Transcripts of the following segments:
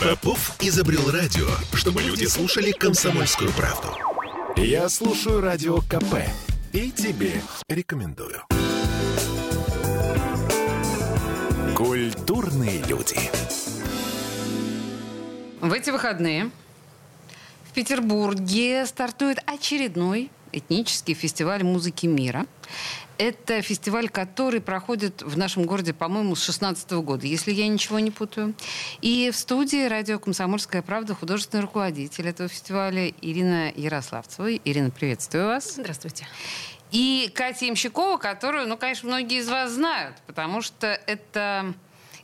Попов изобрел радио, чтобы люди слушали комсомольскую правду. Я слушаю радио КП и тебе рекомендую. Культурные люди. В эти выходные в Петербурге стартует очередной этнический фестиваль музыки мира. Это фестиваль, который проходит в нашем городе, по-моему, с 16 года, если я ничего не путаю. И в студии радио «Комсомольская правда» художественный руководитель этого фестиваля Ирина Ярославцева. Ирина, приветствую вас. Здравствуйте. И Катя Имщикова, которую, ну, конечно, многие из вас знают, потому что это...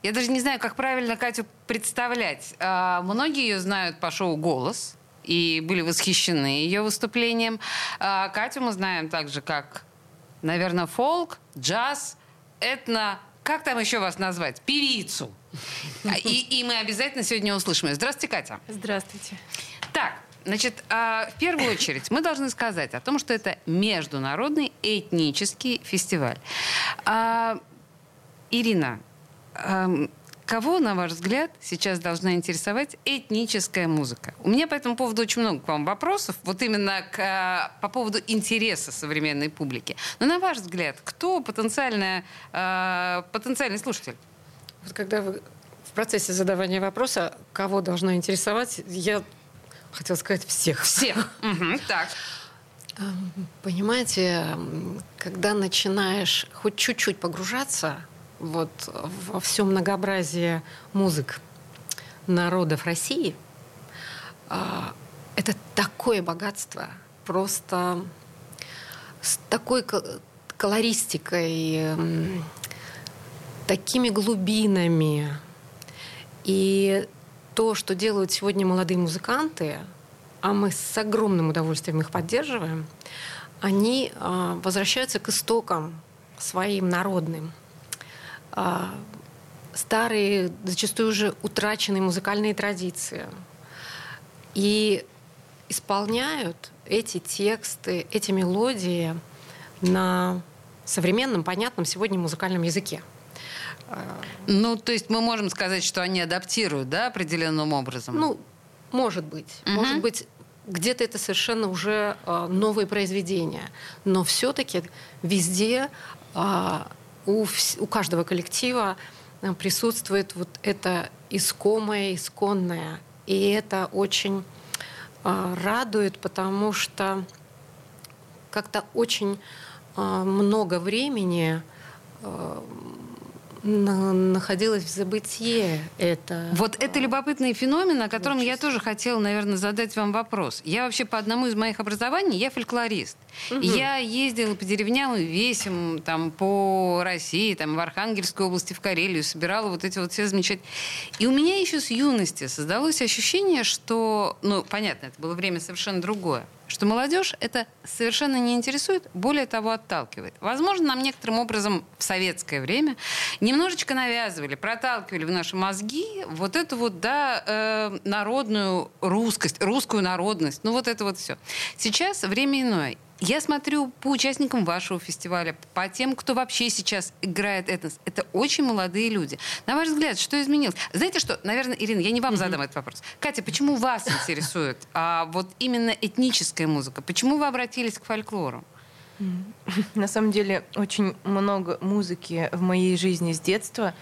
Я даже не знаю, как правильно Катю представлять. А, многие ее знают по шоу «Голос», и были восхищены ее выступлением. А, Катю мы знаем также как наверное, фолк, джаз, этно... Как там еще вас назвать? Певицу. И, и мы обязательно сегодня услышим ее. Здравствуйте, Катя. Здравствуйте. Так, Значит, а, в первую очередь мы должны сказать о том, что это международный этнический фестиваль. А, Ирина, Кого, на ваш взгляд, сейчас должна интересовать этническая музыка? У меня по этому поводу очень много к вам вопросов, вот именно к, а, по поводу интереса современной публики. Но на ваш взгляд, кто потенциальная, э, потенциальный слушатель? Вот когда вы в процессе задавания вопроса, кого должна интересовать, я хотела сказать всех. Всех. Так. Понимаете, когда начинаешь хоть чуть-чуть погружаться вот во всем многообразии музык народов России, а, это такое богатство, просто с такой колористикой, такими глубинами. И то, что делают сегодня молодые музыканты, а мы с огромным удовольствием их поддерживаем, они а, возвращаются к истокам своим народным – старые, зачастую уже утраченные музыкальные традиции. И исполняют эти тексты, эти мелодии на современном, понятном сегодня музыкальном языке. Ну, то есть мы можем сказать, что они адаптируют, да, определенным образом? Ну, может быть. Угу. Может быть, где-то это совершенно уже э, новые произведения. Но все-таки везде э, у, у каждого коллектива э, присутствует вот это искомое, исконное. И это очень э, радует, потому что как-то очень э, много времени находилась в забытье это. Вот это любопытный феномен, о котором я тоже хотела, наверное, задать вам вопрос. Я вообще по одному из моих образований, я фольклорист. Угу. Я ездила по деревням и весим там, по России, там, в Архангельской области, в Карелию, собирала вот эти вот все замечательные... И у меня еще с юности создалось ощущение, что, ну, понятно, это было время совершенно другое, что молодежь это совершенно не интересует, более того, отталкивает. Возможно, нам некоторым образом в советское время немножечко навязывали, проталкивали в наши мозги вот эту вот, да, э, народную русскость, русскую народность, ну вот это вот все. Сейчас время иное. Я смотрю по участникам вашего фестиваля, по тем, кто вообще сейчас играет этнос. Это очень молодые люди. На ваш взгляд, что изменилось? Знаете что? Наверное, Ирина, я не вам задам этот вопрос. Катя, почему вас интересует а, вот именно этническая музыка? Почему вы обратились к фольклору? На самом деле, очень много музыки в моей жизни с детства.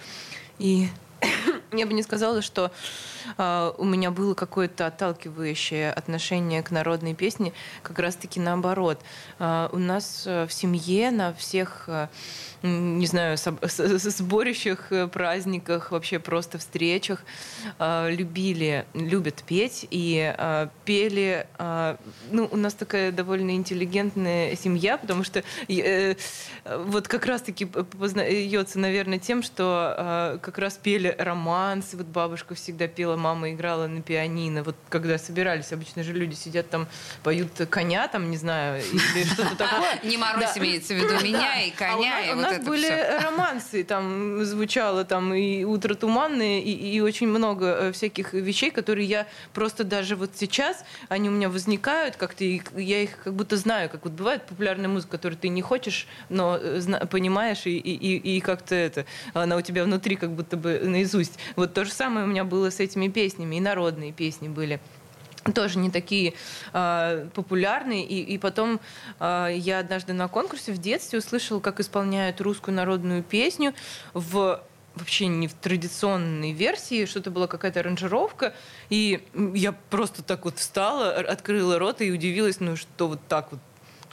И я бы не сказала, что у меня было какое-то отталкивающее отношение к народной песне, как раз-таки наоборот. Э, у нас э, в семье на всех э, не знаю, сборищах, э, праздниках, вообще просто встречах э, любили, любят петь и э, пели. Ну, у нас такая довольно интеллигентная семья, потому что вот как раз-таки познается, наверное, тем, что как раз пели романсы. Вот бабушка всегда пела, мама играла на пианино. Вот когда собирались, обычно же люди сидят там, поют коня, там, не знаю, или что-то такое. Не морозь имеется в виду меня и коня, а и вот нас были романсы, там звучало там и «Утро туманное», и, очень много э, всяких вещей, которые я просто даже вот сейчас, они у меня возникают как-то, я их как будто знаю, как вот бывает популярная музыка, которую ты не хочешь, но э, понимаешь, и, и, и как-то это, она у тебя внутри как будто бы наизусть Вот то же самое у меня было с этими песнями, и народные песни были тоже не такие э, популярные. И, и потом э, я однажды на конкурсе в детстве услышала, как исполняют русскую народную песню в вообще не в традиционной версии, что-то была какая-то аранжировка, и я просто так вот встала, открыла рот и удивилась, ну что вот так вот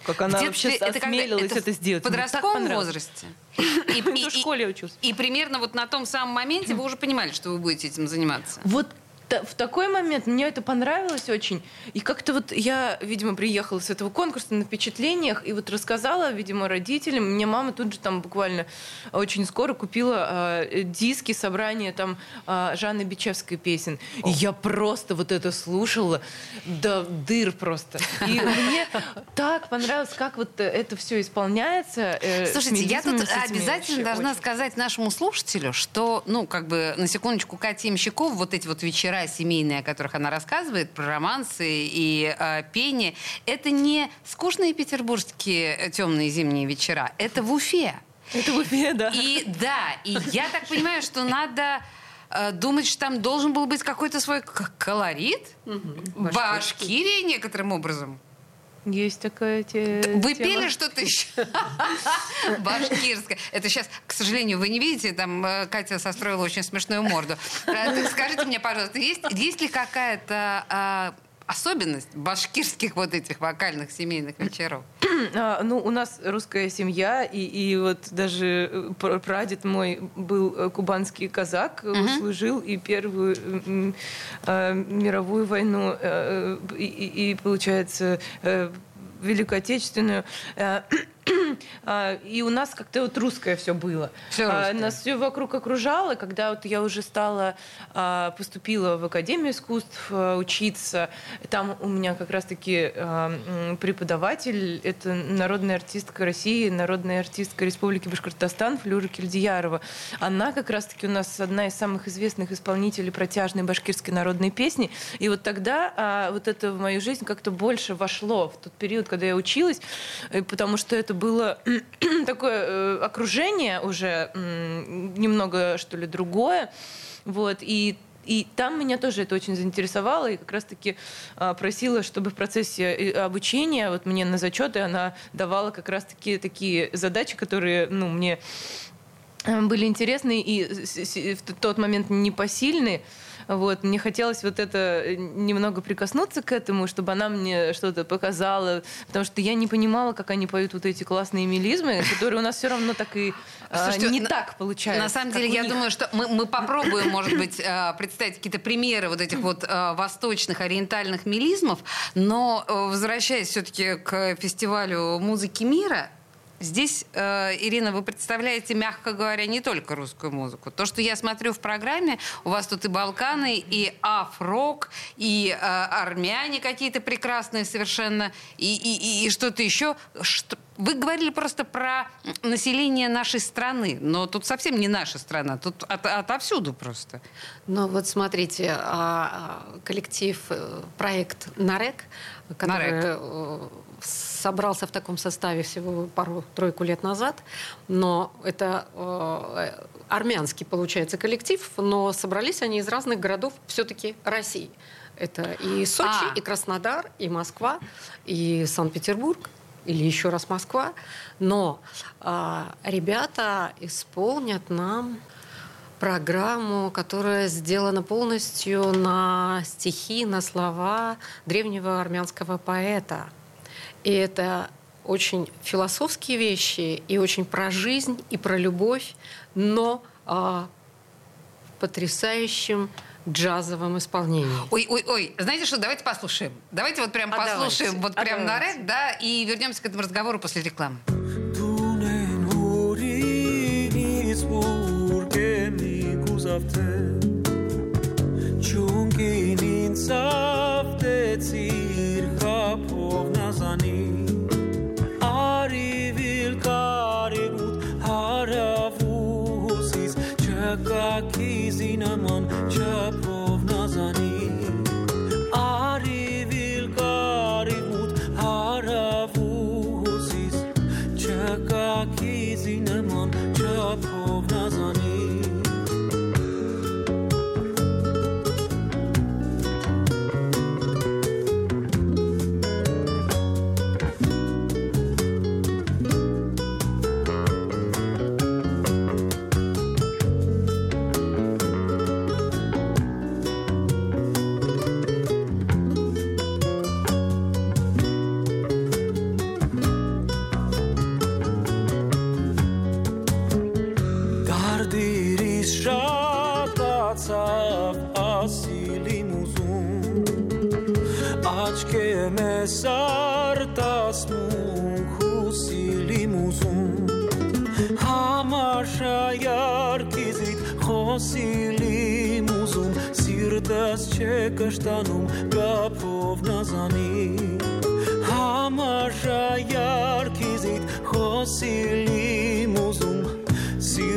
как она в вообще это осмелилась это, это сделать. В подростковом возрасте. И, и, в школе учусь. И примерно вот на том самом моменте вы уже понимали, что вы будете этим заниматься. Вот в такой момент мне это понравилось очень. И как-то вот я, видимо, приехала с этого конкурса на впечатлениях и вот рассказала, видимо, родителям. Мне мама тут же там буквально очень скоро купила э, диски, собрания там э, Жанны Бичевской песен. И я просто вот это слушала до дыр просто. И мне так понравилось, как вот это все исполняется. Э, Слушайте, я тут обязательно должна очень. сказать нашему слушателю, что, ну, как бы, на секундочку, Катя Имщикова, вот эти вот вечера семейные, о которых она рассказывает, про романсы и э, пение, это не скучные петербургские э, темные зимние вечера, это в Уфе. Это в Уфе, да. И да, и я так понимаю, что надо э, думать, что там должен был быть какой-то свой колорит, угу. Башкирия некоторым образом. Есть такая те... Вы тема. пели что-то еще? Башкирское. Это сейчас, к сожалению, вы не видите, там э, Катя состроила очень смешную морду. Э, скажите мне, пожалуйста, есть, есть ли какая-то а, особенность башкирских вот этих вокальных семейных вечеров? А, ну, у нас русская семья, и, и вот даже э, прадед мой был э, кубанский казак, угу. служил и Первую э, мировую войну, э, и, и, получается, э, Великую Отечественную. Э, А, и у нас как-то вот русское все было. Все а, нас все вокруг окружало. Когда вот я уже стала, а, поступила в Академию искусств учиться, там у меня как раз-таки преподаватель, это народная артистка России, народная артистка Республики Башкортостан Флюра Кельдиярова. Она как раз-таки у нас одна из самых известных исполнителей протяжной башкирской народной песни. И вот тогда вот это в мою жизнь как-то больше вошло в тот период, когда я училась, потому что это это было такое э, окружение уже немного, что ли, другое. Вот, и и там меня тоже это очень заинтересовало, и как раз-таки а, просила, чтобы в процессе э, обучения, вот мне на зачеты она давала как раз-таки такие задачи, которые, ну, мне э, были интересны и в тот момент непосильны. Вот, мне хотелось вот это э, немного прикоснуться к этому, чтобы она мне что-то показала, потому что я не понимала, как они поют вот эти классные мелизмы, которые у нас все равно так и а, Слушайте, не на, так получается. На самом деле, я них. думаю, что мы, мы попробуем, может быть, э, представить какие-то примеры вот этих вот э, восточных, ориентальных мелизмов, но возвращаясь все-таки к фестивалю музыки мира, Здесь, э, Ирина, вы представляете, мягко говоря, не только русскую музыку. То, что я смотрю в программе, у вас тут и Балканы, и афрок, и э, армяне какие-то прекрасные совершенно, и, и, и, и что-то еще. Что, вы говорили просто про население нашей страны, но тут совсем не наша страна, тут от, отовсюду просто. Ну вот смотрите, а, а, коллектив, э, проект «Нарек», который Нарек э, собрался в таком составе всего пару-тройку лет назад, но это э, армянский, получается, коллектив, но собрались они из разных городов все-таки России. Это и Сочи, а. и Краснодар, и Москва, и Санкт-Петербург, или еще раз Москва. Но э, ребята исполнят нам программу, которая сделана полностью на стихи, на слова древнего армянского поэта – и это очень философские вещи, и очень про жизнь, и про любовь, но а, в потрясающем джазовом исполнении. Ой, ой, ой, знаете что, давайте послушаем. Давайте вот прям а послушаем, давайте. вот прям а давайте. на рэп, да, и вернемся к этому разговору после рекламы. چون که این Երևանի Արիվիլ կարևուտ հարավուսից չկա քիզինաման չապ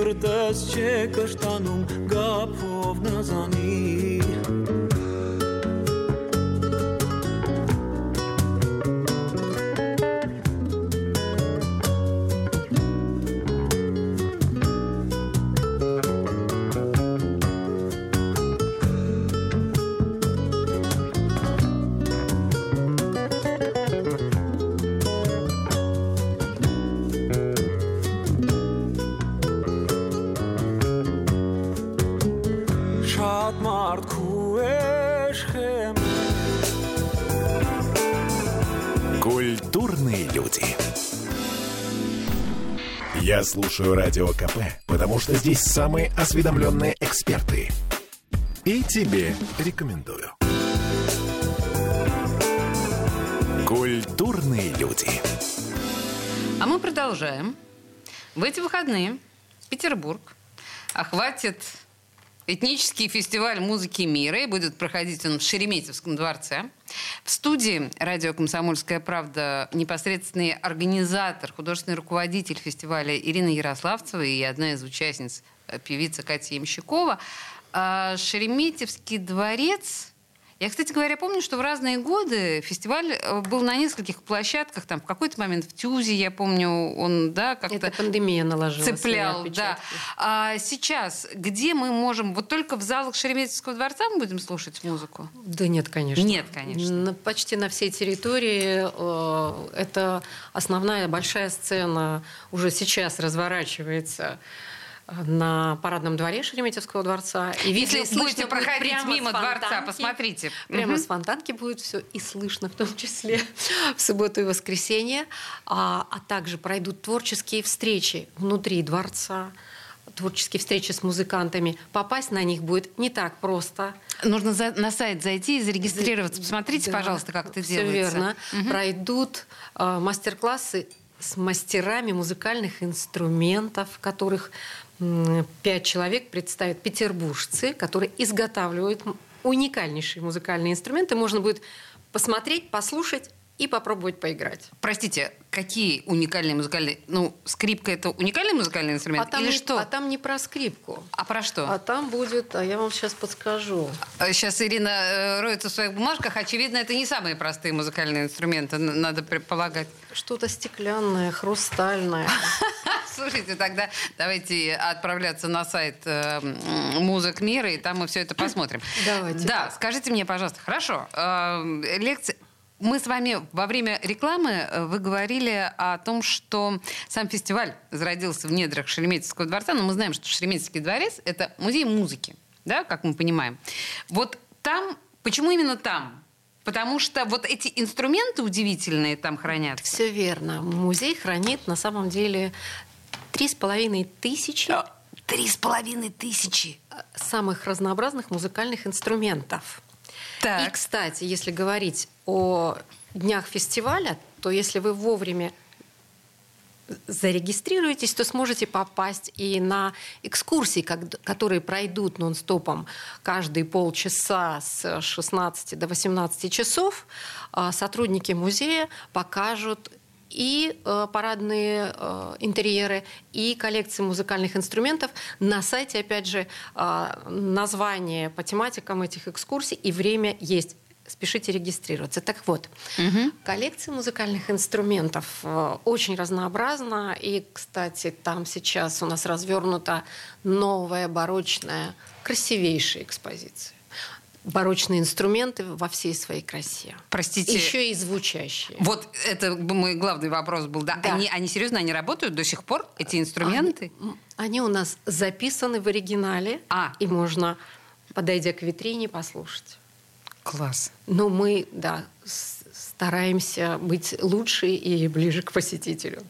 սիրտս չէ կշտանում գապով նազանի Я слушаю Радио КП, потому что здесь самые осведомленные эксперты. И тебе рекомендую. Культурные люди. А мы продолжаем. В эти выходные Петербург охватит этнический фестиваль музыки мира. И будет проходить он в Шереметьевском дворце. В студии радио «Комсомольская правда» непосредственный организатор, художественный руководитель фестиваля Ирина Ярославцева и одна из участниц, э, певица Катя Ямщикова. А Шереметьевский дворец... Я, кстати говоря, помню, что в разные годы фестиваль э, был на нескольких площадках. Там в какой-то момент в Тюзе, я помню, он, да, как-то Это пандемия наложила цеплял, да. А сейчас, где мы можем, вот только в залах Шереметьевского дворца мы будем слушать музыку? Да нет, конечно. Нет, конечно. На- почти на всей территории э, это основная большая сцена уже сейчас разворачивается на парадном дворе Шереметьевского дворца. И видно, Если и слышно будете будет проходить прямо мимо с дворца, фонтанки. посмотрите. Прямо Мгм. с фонтанки будет все и слышно, в том числе в субботу и воскресенье. А, а также пройдут творческие встречи внутри дворца, творческие встречи с музыкантами. Попасть на них будет не так просто. Нужно за- на сайт зайти и зарегистрироваться. Посмотрите, Да, пожалуйста, как это всё делается. верно. Мгм. Пройдут э, мастер-классы с мастерами музыкальных инструментов, которых пять человек представят петербуржцы, которые изготавливают уникальнейшие музыкальные инструменты. Можно будет посмотреть, послушать и попробовать поиграть. Простите, какие уникальные музыкальные... Ну, скрипка – это уникальный музыкальный инструмент? А там, Или не, что? а там не про скрипку. А про что? А там будет, а я вам сейчас подскажу. Сейчас Ирина э, роется в своих бумажках. Очевидно, это не самые простые музыкальные инструменты, надо предполагать. Что-то стеклянное, хрустальное. Слушайте, тогда давайте отправляться на сайт э, «Музык мира», и там мы все это посмотрим. Давайте. Да, скажите мне, пожалуйста, хорошо, э, лекция... Мы с вами во время рекламы э, вы говорили о том, что сам фестиваль зародился в недрах Шереметьевского дворца, но мы знаем, что Шереметьевский дворец – это музей музыки, да, как мы понимаем. Вот там, почему именно там? Потому что вот эти инструменты удивительные там хранятся. Все верно. Музей хранит на самом деле три с половиной тысячи Три с половиной тысячи. самых разнообразных музыкальных инструментов. Так. И, кстати, если говорить о днях фестиваля, то если вы вовремя зарегистрируетесь, то сможете попасть и на экскурсии, которые пройдут нон-стопом каждые полчаса с 16 до 18 часов. А Сотрудники музея покажут и э, парадные э, интерьеры, и коллекции музыкальных инструментов. На сайте, опять же, э, название по тематикам этих экскурсий и время есть. Спешите регистрироваться. Так вот, коллекция музыкальных инструментов э, очень разнообразна. И, кстати, там сейчас у нас развернута новая барочная, красивейшая экспозиция. Барочные инструменты во всей своей красе. Простите. Еще и звучащие. Вот это мой главный вопрос был. Да. Да. Они, они серьезно, они работают до сих пор, эти инструменты? Они, они у нас записаны в оригинале, А. и можно, подойдя к витрине, послушать. Класс. Но мы, да, с- стараемся быть лучше и ближе к посетителю.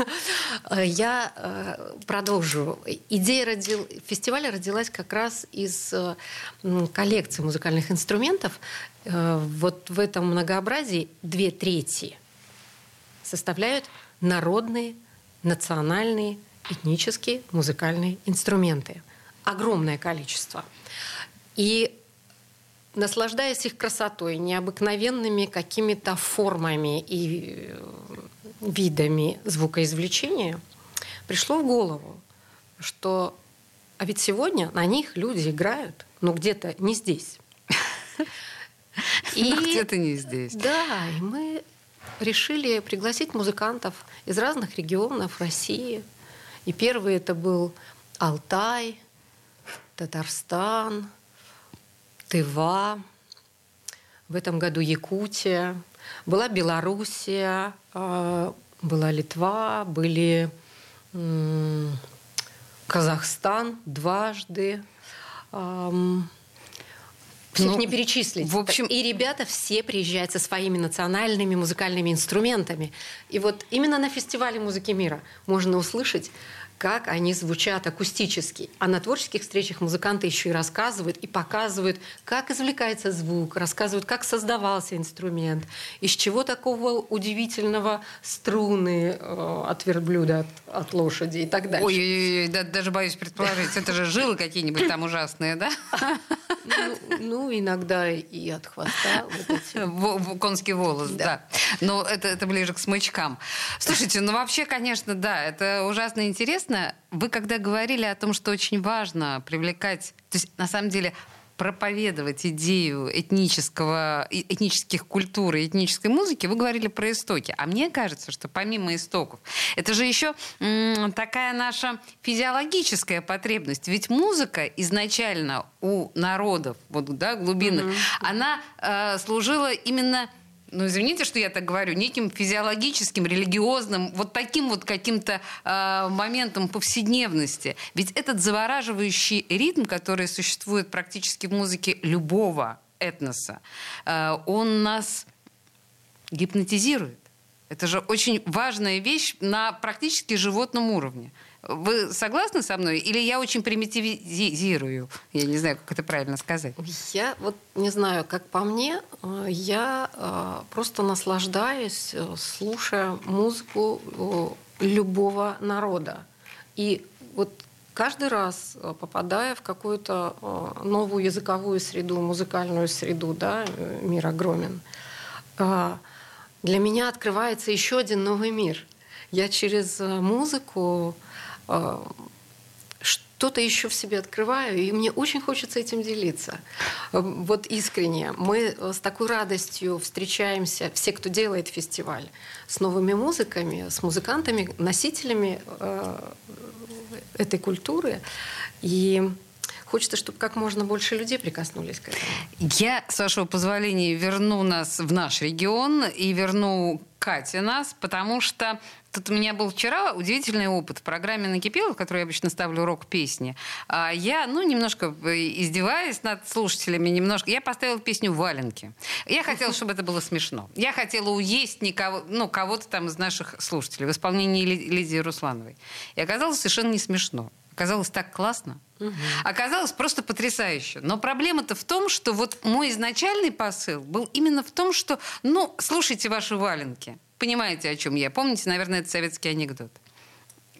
Я э, продолжу. Идея родил... фестиваля родилась как раз из э, коллекции музыкальных инструментов. Э, вот в этом многообразии две трети составляют народные, национальные, этнические музыкальные инструменты. Огромное количество. И наслаждаясь их красотой, необыкновенными какими-то формами и э, видами звукоизвлечения, пришло в голову, что а ведь сегодня на них люди играют, но где-то не здесь. И где-то не здесь. Да, и мы решили пригласить музыкантов из разных регионов России. И первый это был Алтай, Татарстан, Тыва, в этом году Якутия, была Белоруссия, а, была Литва, были Казахстан дважды. Всех ну, не перечислить. В общем, и ребята все приезжают со своими национальными музыкальными инструментами. И вот именно на фестивале музыки мира можно услышать как они звучат акустически. А на творческих встречах музыканты еще и рассказывают и показывают, как извлекается звук, рассказывают, как создавался инструмент, из чего такого удивительного струны э, от верблюда, от, от лошади и так далее. Ой, да, даже боюсь предположить, это же жилы какие-нибудь там ужасные, да? Ну, ну, иногда и от хвоста. Вот Конский волос, да. да. Но это, это ближе к смычкам. Слушайте, ну вообще, конечно, да, это ужасно интересно. Вы когда говорили о том, что очень важно привлекать... То есть, на самом деле, проповедовать идею этнического, этнических культур и этнической музыки, вы говорили про истоки. А мне кажется, что помимо истоков, это же еще м, такая наша физиологическая потребность. Ведь музыка изначально у народов, вот, да, глубинных, mm-hmm. она э, служила именно ну, извините, что я так говорю, неким физиологическим, религиозным, вот таким вот каким-то э, моментом повседневности. Ведь этот завораживающий ритм, который существует практически в музыке любого этноса, э, он нас гипнотизирует. Это же очень важная вещь на практически животном уровне. Вы согласны со мной? Или я очень примитивизирую? Я не знаю, как это правильно сказать. Я вот не знаю, как по мне, э, я э, просто наслаждаюсь, э, слушая музыку любого народа. И вот каждый раз, попадая в какую-то новую языковую среду, музыкальную среду, да, мир огромен, для меня открывается еще один новый мир. Я через музыку что-то еще в себе открываю, и мне очень хочется этим делиться. Вот искренне. Мы с такой радостью встречаемся, все, кто делает фестиваль, с новыми музыками, с музыкантами, носителями э, этой культуры. И хочется, чтобы как можно больше людей прикоснулись к этому. Я, с вашего позволения, верну нас в наш регион и верну Кате нас, потому что Тут у меня был вчера удивительный опыт в программе «Накипело», в которой я обычно ставлю урок песни. А я, ну, немножко издеваясь над слушателями, немножко... Я поставила песню «Валенки». Я хотела, чтобы это было смешно. Я хотела уесть никого, ну, кого-то там из наших слушателей в исполнении Лидии Руслановой. И оказалось совершенно не смешно. Оказалось так классно. Угу. Оказалось просто потрясающе. Но проблема-то в том, что вот мой изначальный посыл был именно в том, что, ну, слушайте ваши валенки понимаете, о чем я. Помните, наверное, это советский анекдот.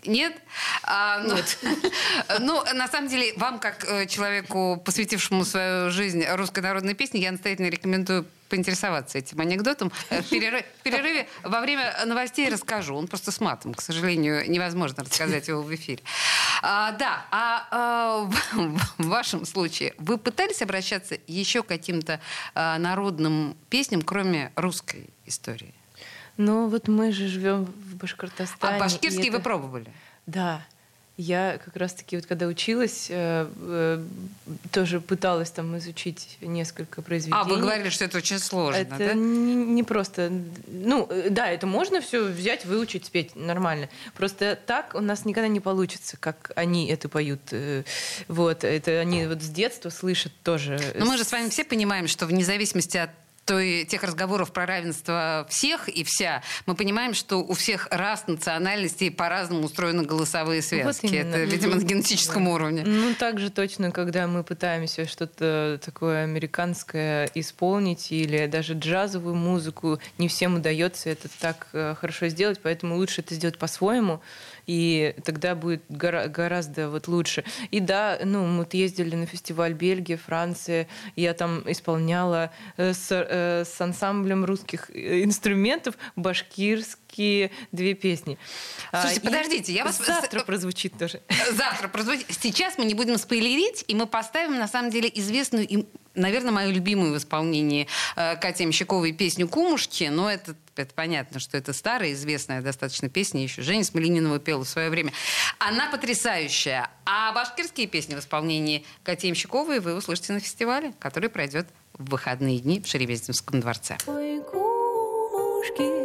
Нет? А, ну, Нет. ну, на самом деле, вам, как э, человеку, посвятившему свою жизнь русской народной песне, я настоятельно рекомендую поинтересоваться этим анекдотом. Э, в перерыве, в перерыве во время новостей расскажу. Он просто с матом. К сожалению, невозможно рассказать его в эфире. А, да, а, а в, в вашем случае вы пытались обращаться еще к каким-то а, народным песням, кроме русской истории? Ну вот мы же живем в Башкортостане. А башкирский это... вы пробовали? Да. Я как раз-таки вот когда училась, э, э, тоже пыталась там изучить несколько произведений. А, вы говорили, что это очень сложно, Это да? не, не просто... Ну, э, да, это можно все взять, выучить, спеть нормально. Просто так у нас никогда не получится, как они это поют. Вот, это они вот с детства слышат тоже. Но мы же с вами все понимаем, что вне зависимости от той, тех разговоров про равенство всех и вся, мы понимаем, что у всех раз национальностей по-разному устроены голосовые связки. Вот Это, видимо, на генетическом уровне. Ну, также точно, когда мы пытаемся что-то такое американское исполнить или даже джазовую музыку, не всем удается это так э, хорошо сделать, поэтому лучше это сделать по-своему и тогда будет гора- гораздо вот лучше. И да, ну, мы ездили на фестиваль Бельгия, Франция, я там исполняла э, с, э, с ансамблем русских э, инструментов башкирские две песни. А, Слушайте, а, подождите, я вас... Завтра прозвучит тоже. Завтра прозвучит. Сейчас мы не будем спойлерить, и мы поставим, на самом деле, известную им наверное, мою любимую в исполнении э, Кати Мщаковой песню «Кумушки», но это, это понятно, что это старая, известная достаточно песня, еще Женя Смоленинова пела в свое время. Она потрясающая. А башкирские песни в исполнении Кати Мщаковой вы услышите на фестивале, который пройдет в выходные дни в Шереметьевском дворце. Ой, кумушки,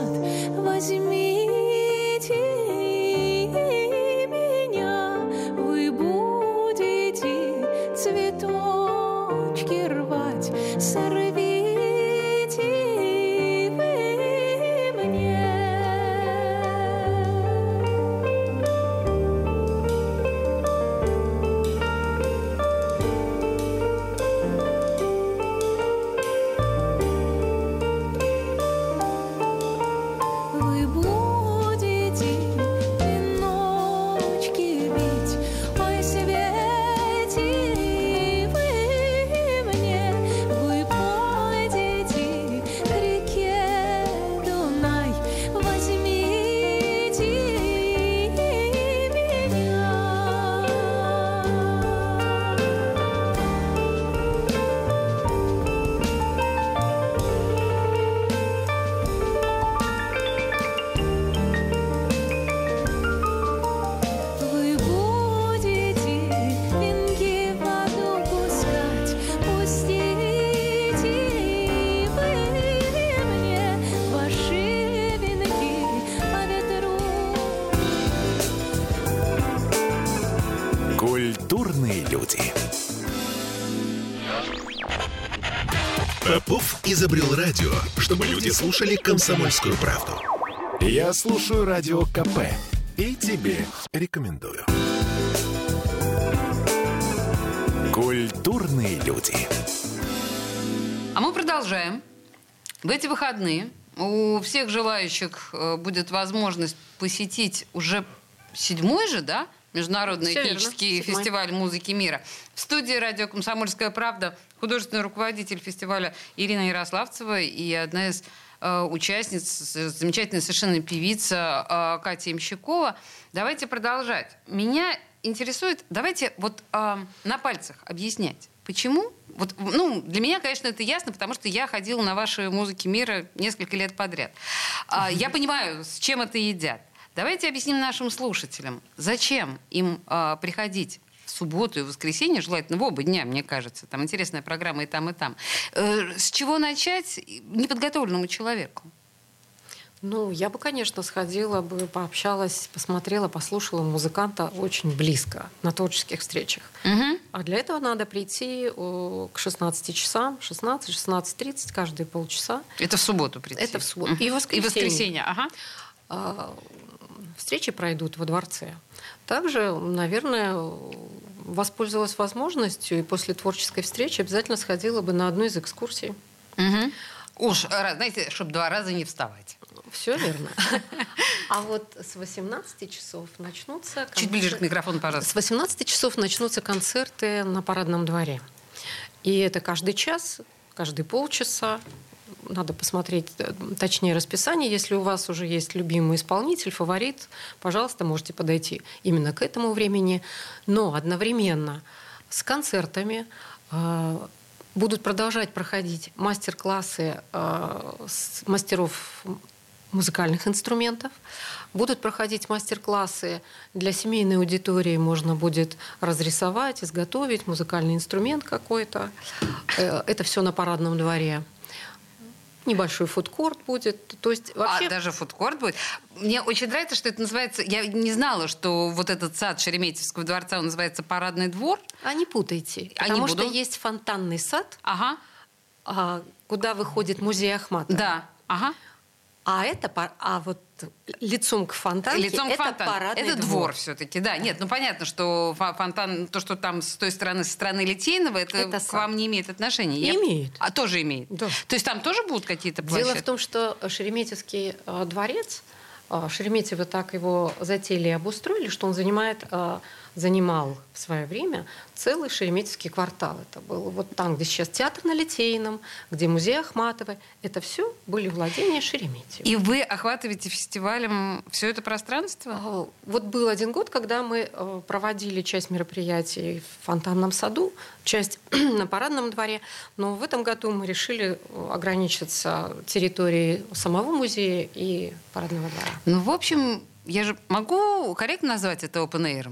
изобрел радио, чтобы люди слушали комсомольскую правду. Я слушаю радио КП и тебе рекомендую. Культурные люди. А мы продолжаем. В эти выходные у всех желающих э, будет возможность посетить уже седьмой же, да, Международный Все этнический верно. фестиваль музыки мира. В студии радио «Комсомольская правда» художественный руководитель фестиваля Ирина Ярославцева и одна из э, участниц, замечательная совершенно певица э, Катя Имщикова. Давайте продолжать. Меня интересует, давайте вот э, на пальцах объяснять, почему вот, ну, для меня, конечно, это ясно, потому что я ходила на ваши музыки мира несколько лет подряд. А, я понимаю, с чем это едят. Давайте объясним нашим слушателям, зачем им э, приходить в субботу и воскресенье, желательно в оба дня, мне кажется. Там интересная программа и там, и там. Э, с чего начать неподготовленному человеку? Ну, я бы, конечно, сходила бы, пообщалась, посмотрела, послушала музыканта очень близко на творческих встречах. Угу. А для этого надо прийти к 16 часам, 16-16.30 каждые полчаса. Это в субботу прийти? Это в субботу. Угу. И воскресенье. И воскресенье, ага. А, встречи пройдут во дворце. Также, наверное, воспользовалась возможностью и после творческой встречи обязательно сходила бы на одну из экскурсий. Угу. Уж, знаете, чтобы два раза не вставать. Все верно. А вот с 18 часов начнутся... Концерты... Чуть ближе к микрофону, пожалуйста. С 18 часов начнутся концерты на парадном дворе. И это каждый час, каждые полчаса надо посмотреть э, точнее расписание. Если у вас уже есть любимый исполнитель, фаворит, пожалуйста, можете подойти именно к этому времени. Но одновременно с концертами э, Будут продолжать проходить мастер-классы э, мастеров музыкальных инструментов. Будут проходить мастер-классы для семейной аудитории. Можно будет разрисовать, изготовить музыкальный инструмент какой-то. Это все на парадном дворе небольшой фудкорт будет. То есть а, вообще... А, даже фудкорт будет? Мне очень нравится, что это называется... Я не знала, что вот этот сад Шереметьевского дворца, он называется Парадный двор. А не путайте. А потому что есть фонтанный сад, ага. А, куда выходит музей Ахматова. Да, ага. А это, а вот лицом к фонтанке, лицом это фонтан. парадный Это двор, двор все-таки, да. Нет, ну понятно, что фонтан, то, что там с той стороны, со стороны Литейного, это, это к вам не имеет отношения. Я... Имеет. А тоже имеет? Да. То есть там тоже будут какие-то площадки? Дело в том, что Шереметьевский э, дворец, э, Шереметьево так его затеяли и обустроили, что он занимает э, занимал в свое время целый Шереметьевский квартал. Это было вот там, где сейчас театр на Литейном, где музей Ахматовой. Это все были владения Шереметьево. И вы охватываете фестивалем все это пространство? А, вот был один год, когда мы э, проводили часть мероприятий в фонтанном саду, часть на парадном дворе. Но в этом году мы решили э, ограничиться территорией самого музея и парадного двора. Ну, в общем, я же могу корректно назвать это open air?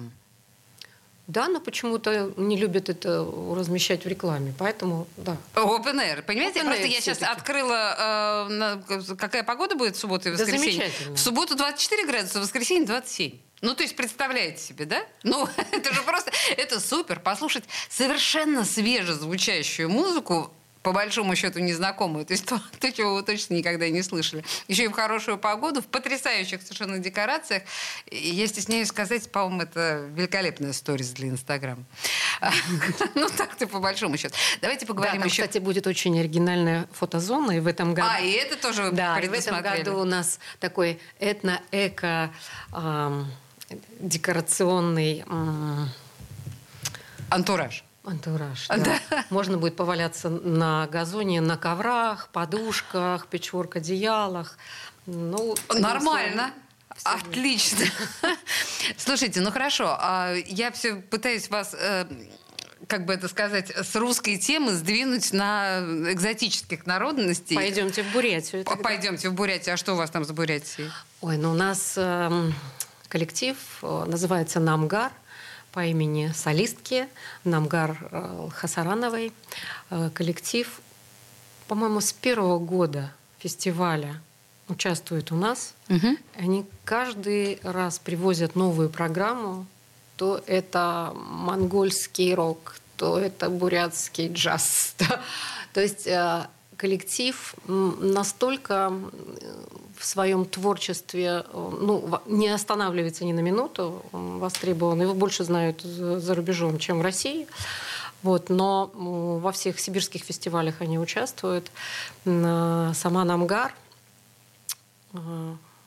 Да, но почему-то не любят это размещать в рекламе, поэтому да. Open Air, понимаете? Open Просто я сейчас открыла, э, на, какая погода будет в субботу и воскресенье. Да, в субботу 24 градуса, в воскресенье 27. Ну, то есть, представляете себе, да? Ну, это же просто, это супер, послушать совершенно свежезвучащую музыку по большому счету незнакомую. То есть то, то, чего вы точно никогда не слышали. Еще и в хорошую погоду, в потрясающих совершенно декорациях. Я стесняюсь сказать, по-моему, это великолепная сторис для Инстаграма. Ну, так-то по большому счету. Давайте поговорим еще... кстати, будет очень оригинальная фотозона, и в этом году... А, и это тоже Да, и в этом году у нас такой этно-эко декорационный... Антураж. Антураж, да. да. Можно будет поваляться на газоне, на коврах, подушках, печворк, одеялах. Ну, Нормально. Отлично. Слушайте, ну хорошо. А я все пытаюсь вас э, как бы это сказать, с русской темы сдвинуть на экзотических народностей. Пойдемте в Бурятию. Тогда. Пойдемте в Бурятию. А что у вас там с Бурятией? Ой, ну у нас э, коллектив э, называется «Намгар» по имени солистки Намгар э, Хасарановой. Э, коллектив, по-моему, с первого года фестиваля участвует у нас. Угу. Они каждый раз привозят новую программу. То это монгольский рок, то это бурятский джаз. То есть э, коллектив настолько в своем творчестве ну, не останавливается ни на минуту, востребован. Его больше знают за рубежом, чем в России. Вот, но во всех сибирских фестивалях они участвуют. Сама Намгар э,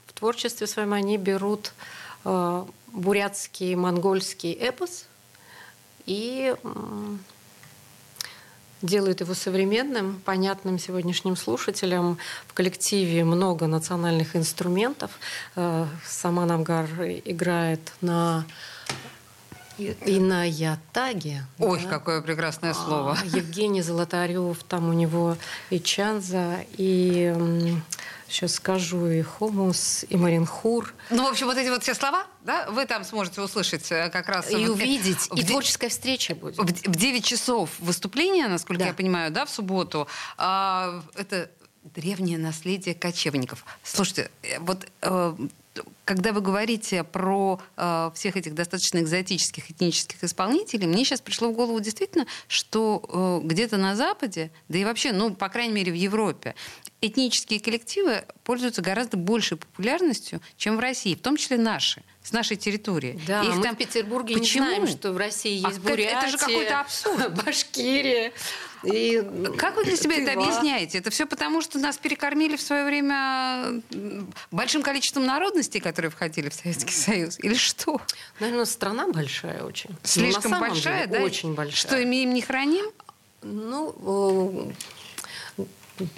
в творчестве своем они берут э, бурятский, монгольский эпос и делает его современным, понятным сегодняшним слушателям. В коллективе много национальных инструментов. Э, сама Намгар играет на и на ятаге. Ой, да? какое прекрасное слово. А, Евгений Золотарев, там у него и чанза, и сейчас скажу, и хомус, и маринхур. Ну, в общем, вот эти вот все слова, да, вы там сможете услышать э, как раз... И вот, увидеть, и творческая встреча будет. В, в 9 часов выступления, насколько да. я понимаю, да, в субботу. А, это древнее наследие кочевников. Слушайте, э, вот э, когда вы говорите про э, всех этих достаточно экзотических этнических исполнителей, мне сейчас пришло в голову действительно, что э, где-то на Западе, да и вообще, ну, по крайней мере, в Европе, этнические коллективы пользуются гораздо большей популярностью, чем в России, в том числе наши с нашей территории. Да, Их мы там... в Петербурге Почему? не знаем, что в России есть а Бурятия, это же какой-то абсурд. Башкирия. И как вы для себя это объясняете? Это все потому, что нас перекормили в свое время большим количеством народностей, которые входили в Советский Союз? Или что? Наверное, страна большая очень. Слишком большая, деле, да? Очень большая. Что, имеем не храним? Ну,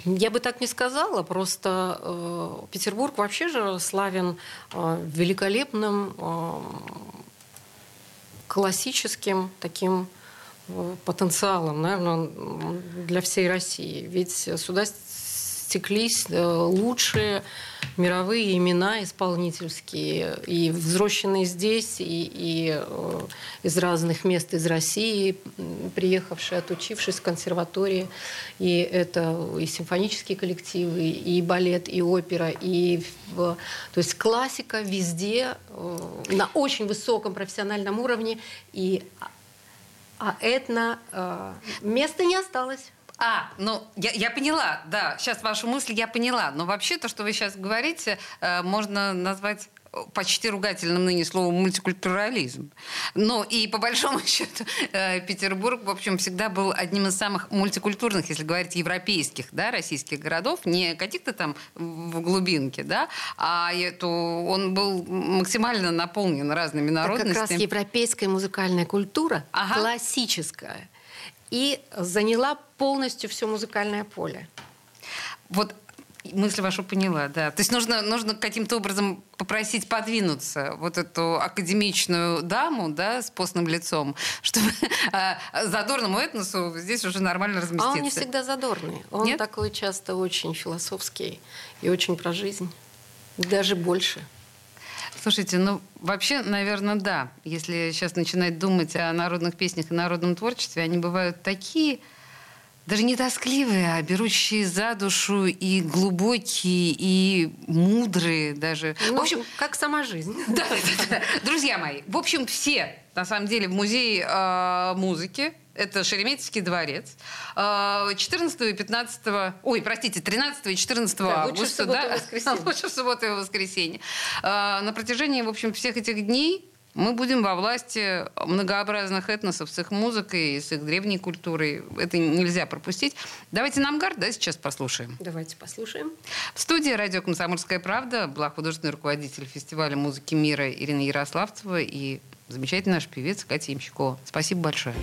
я бы так не сказала, просто э, Петербург вообще же славен э, великолепным э, классическим таким потенциалом, наверное, для всей России. Ведь сюда стеклись э, лучшие мировые имена исполнительские, и взросленные здесь, и, и э, из разных мест из России, приехавшие, отучившись в консерватории. И это и симфонические коллективы, и балет, и опера, и то есть классика везде э, на очень высоком профессиональном уровне, и а этно места не осталось. А, ну, я, я поняла, да, сейчас вашу мысль я поняла. Но вообще то, что вы сейчас говорите, э, можно назвать почти ругательным ныне словом мультикультурализм. Но и по большому счету э, Петербург, в общем, всегда был одним из самых мультикультурных, если говорить европейских, да, российских городов, не каких-то там в глубинке, да, а это, он был максимально наполнен разными народностями. Это как раз европейская музыкальная культура, ага. классическая и заняла полностью все музыкальное поле. Вот мысль вашу поняла, да. То есть нужно, нужно каким-то образом попросить подвинуться вот эту академичную даму, да, с постным лицом, чтобы а, задорному этносу здесь уже нормально разместиться. А он не всегда задорный. Он Нет? такой часто очень философский и очень про жизнь. Даже больше. Слушайте, ну вообще, наверное, да. Если сейчас начинать думать о народных песнях и народном творчестве, они бывают такие, даже не тоскливые, а берущие за душу и глубокие, и мудрые даже. Ну, в общем, как сама жизнь. Да, да, да. Друзья мои, в общем, все, на самом деле, в музее э, музыки это Шереметьевский дворец. 14 а, и 15, ой, простите, 13 и 14 да, августа. Лучше в субботу да? и воскресенье. Лучше в субботу и воскресенье. А, на протяжении, в общем, всех этих дней мы будем во власти многообразных этносов с их музыкой, с их древней культурой. Это нельзя пропустить. Давайте нам гард, да, сейчас послушаем. Давайте послушаем. В студии радио «Комсомольская правда» была художественный руководитель фестиваля музыки мира Ирина Ярославцева и замечательный наш певец Катя Ямщикова. Спасибо большое.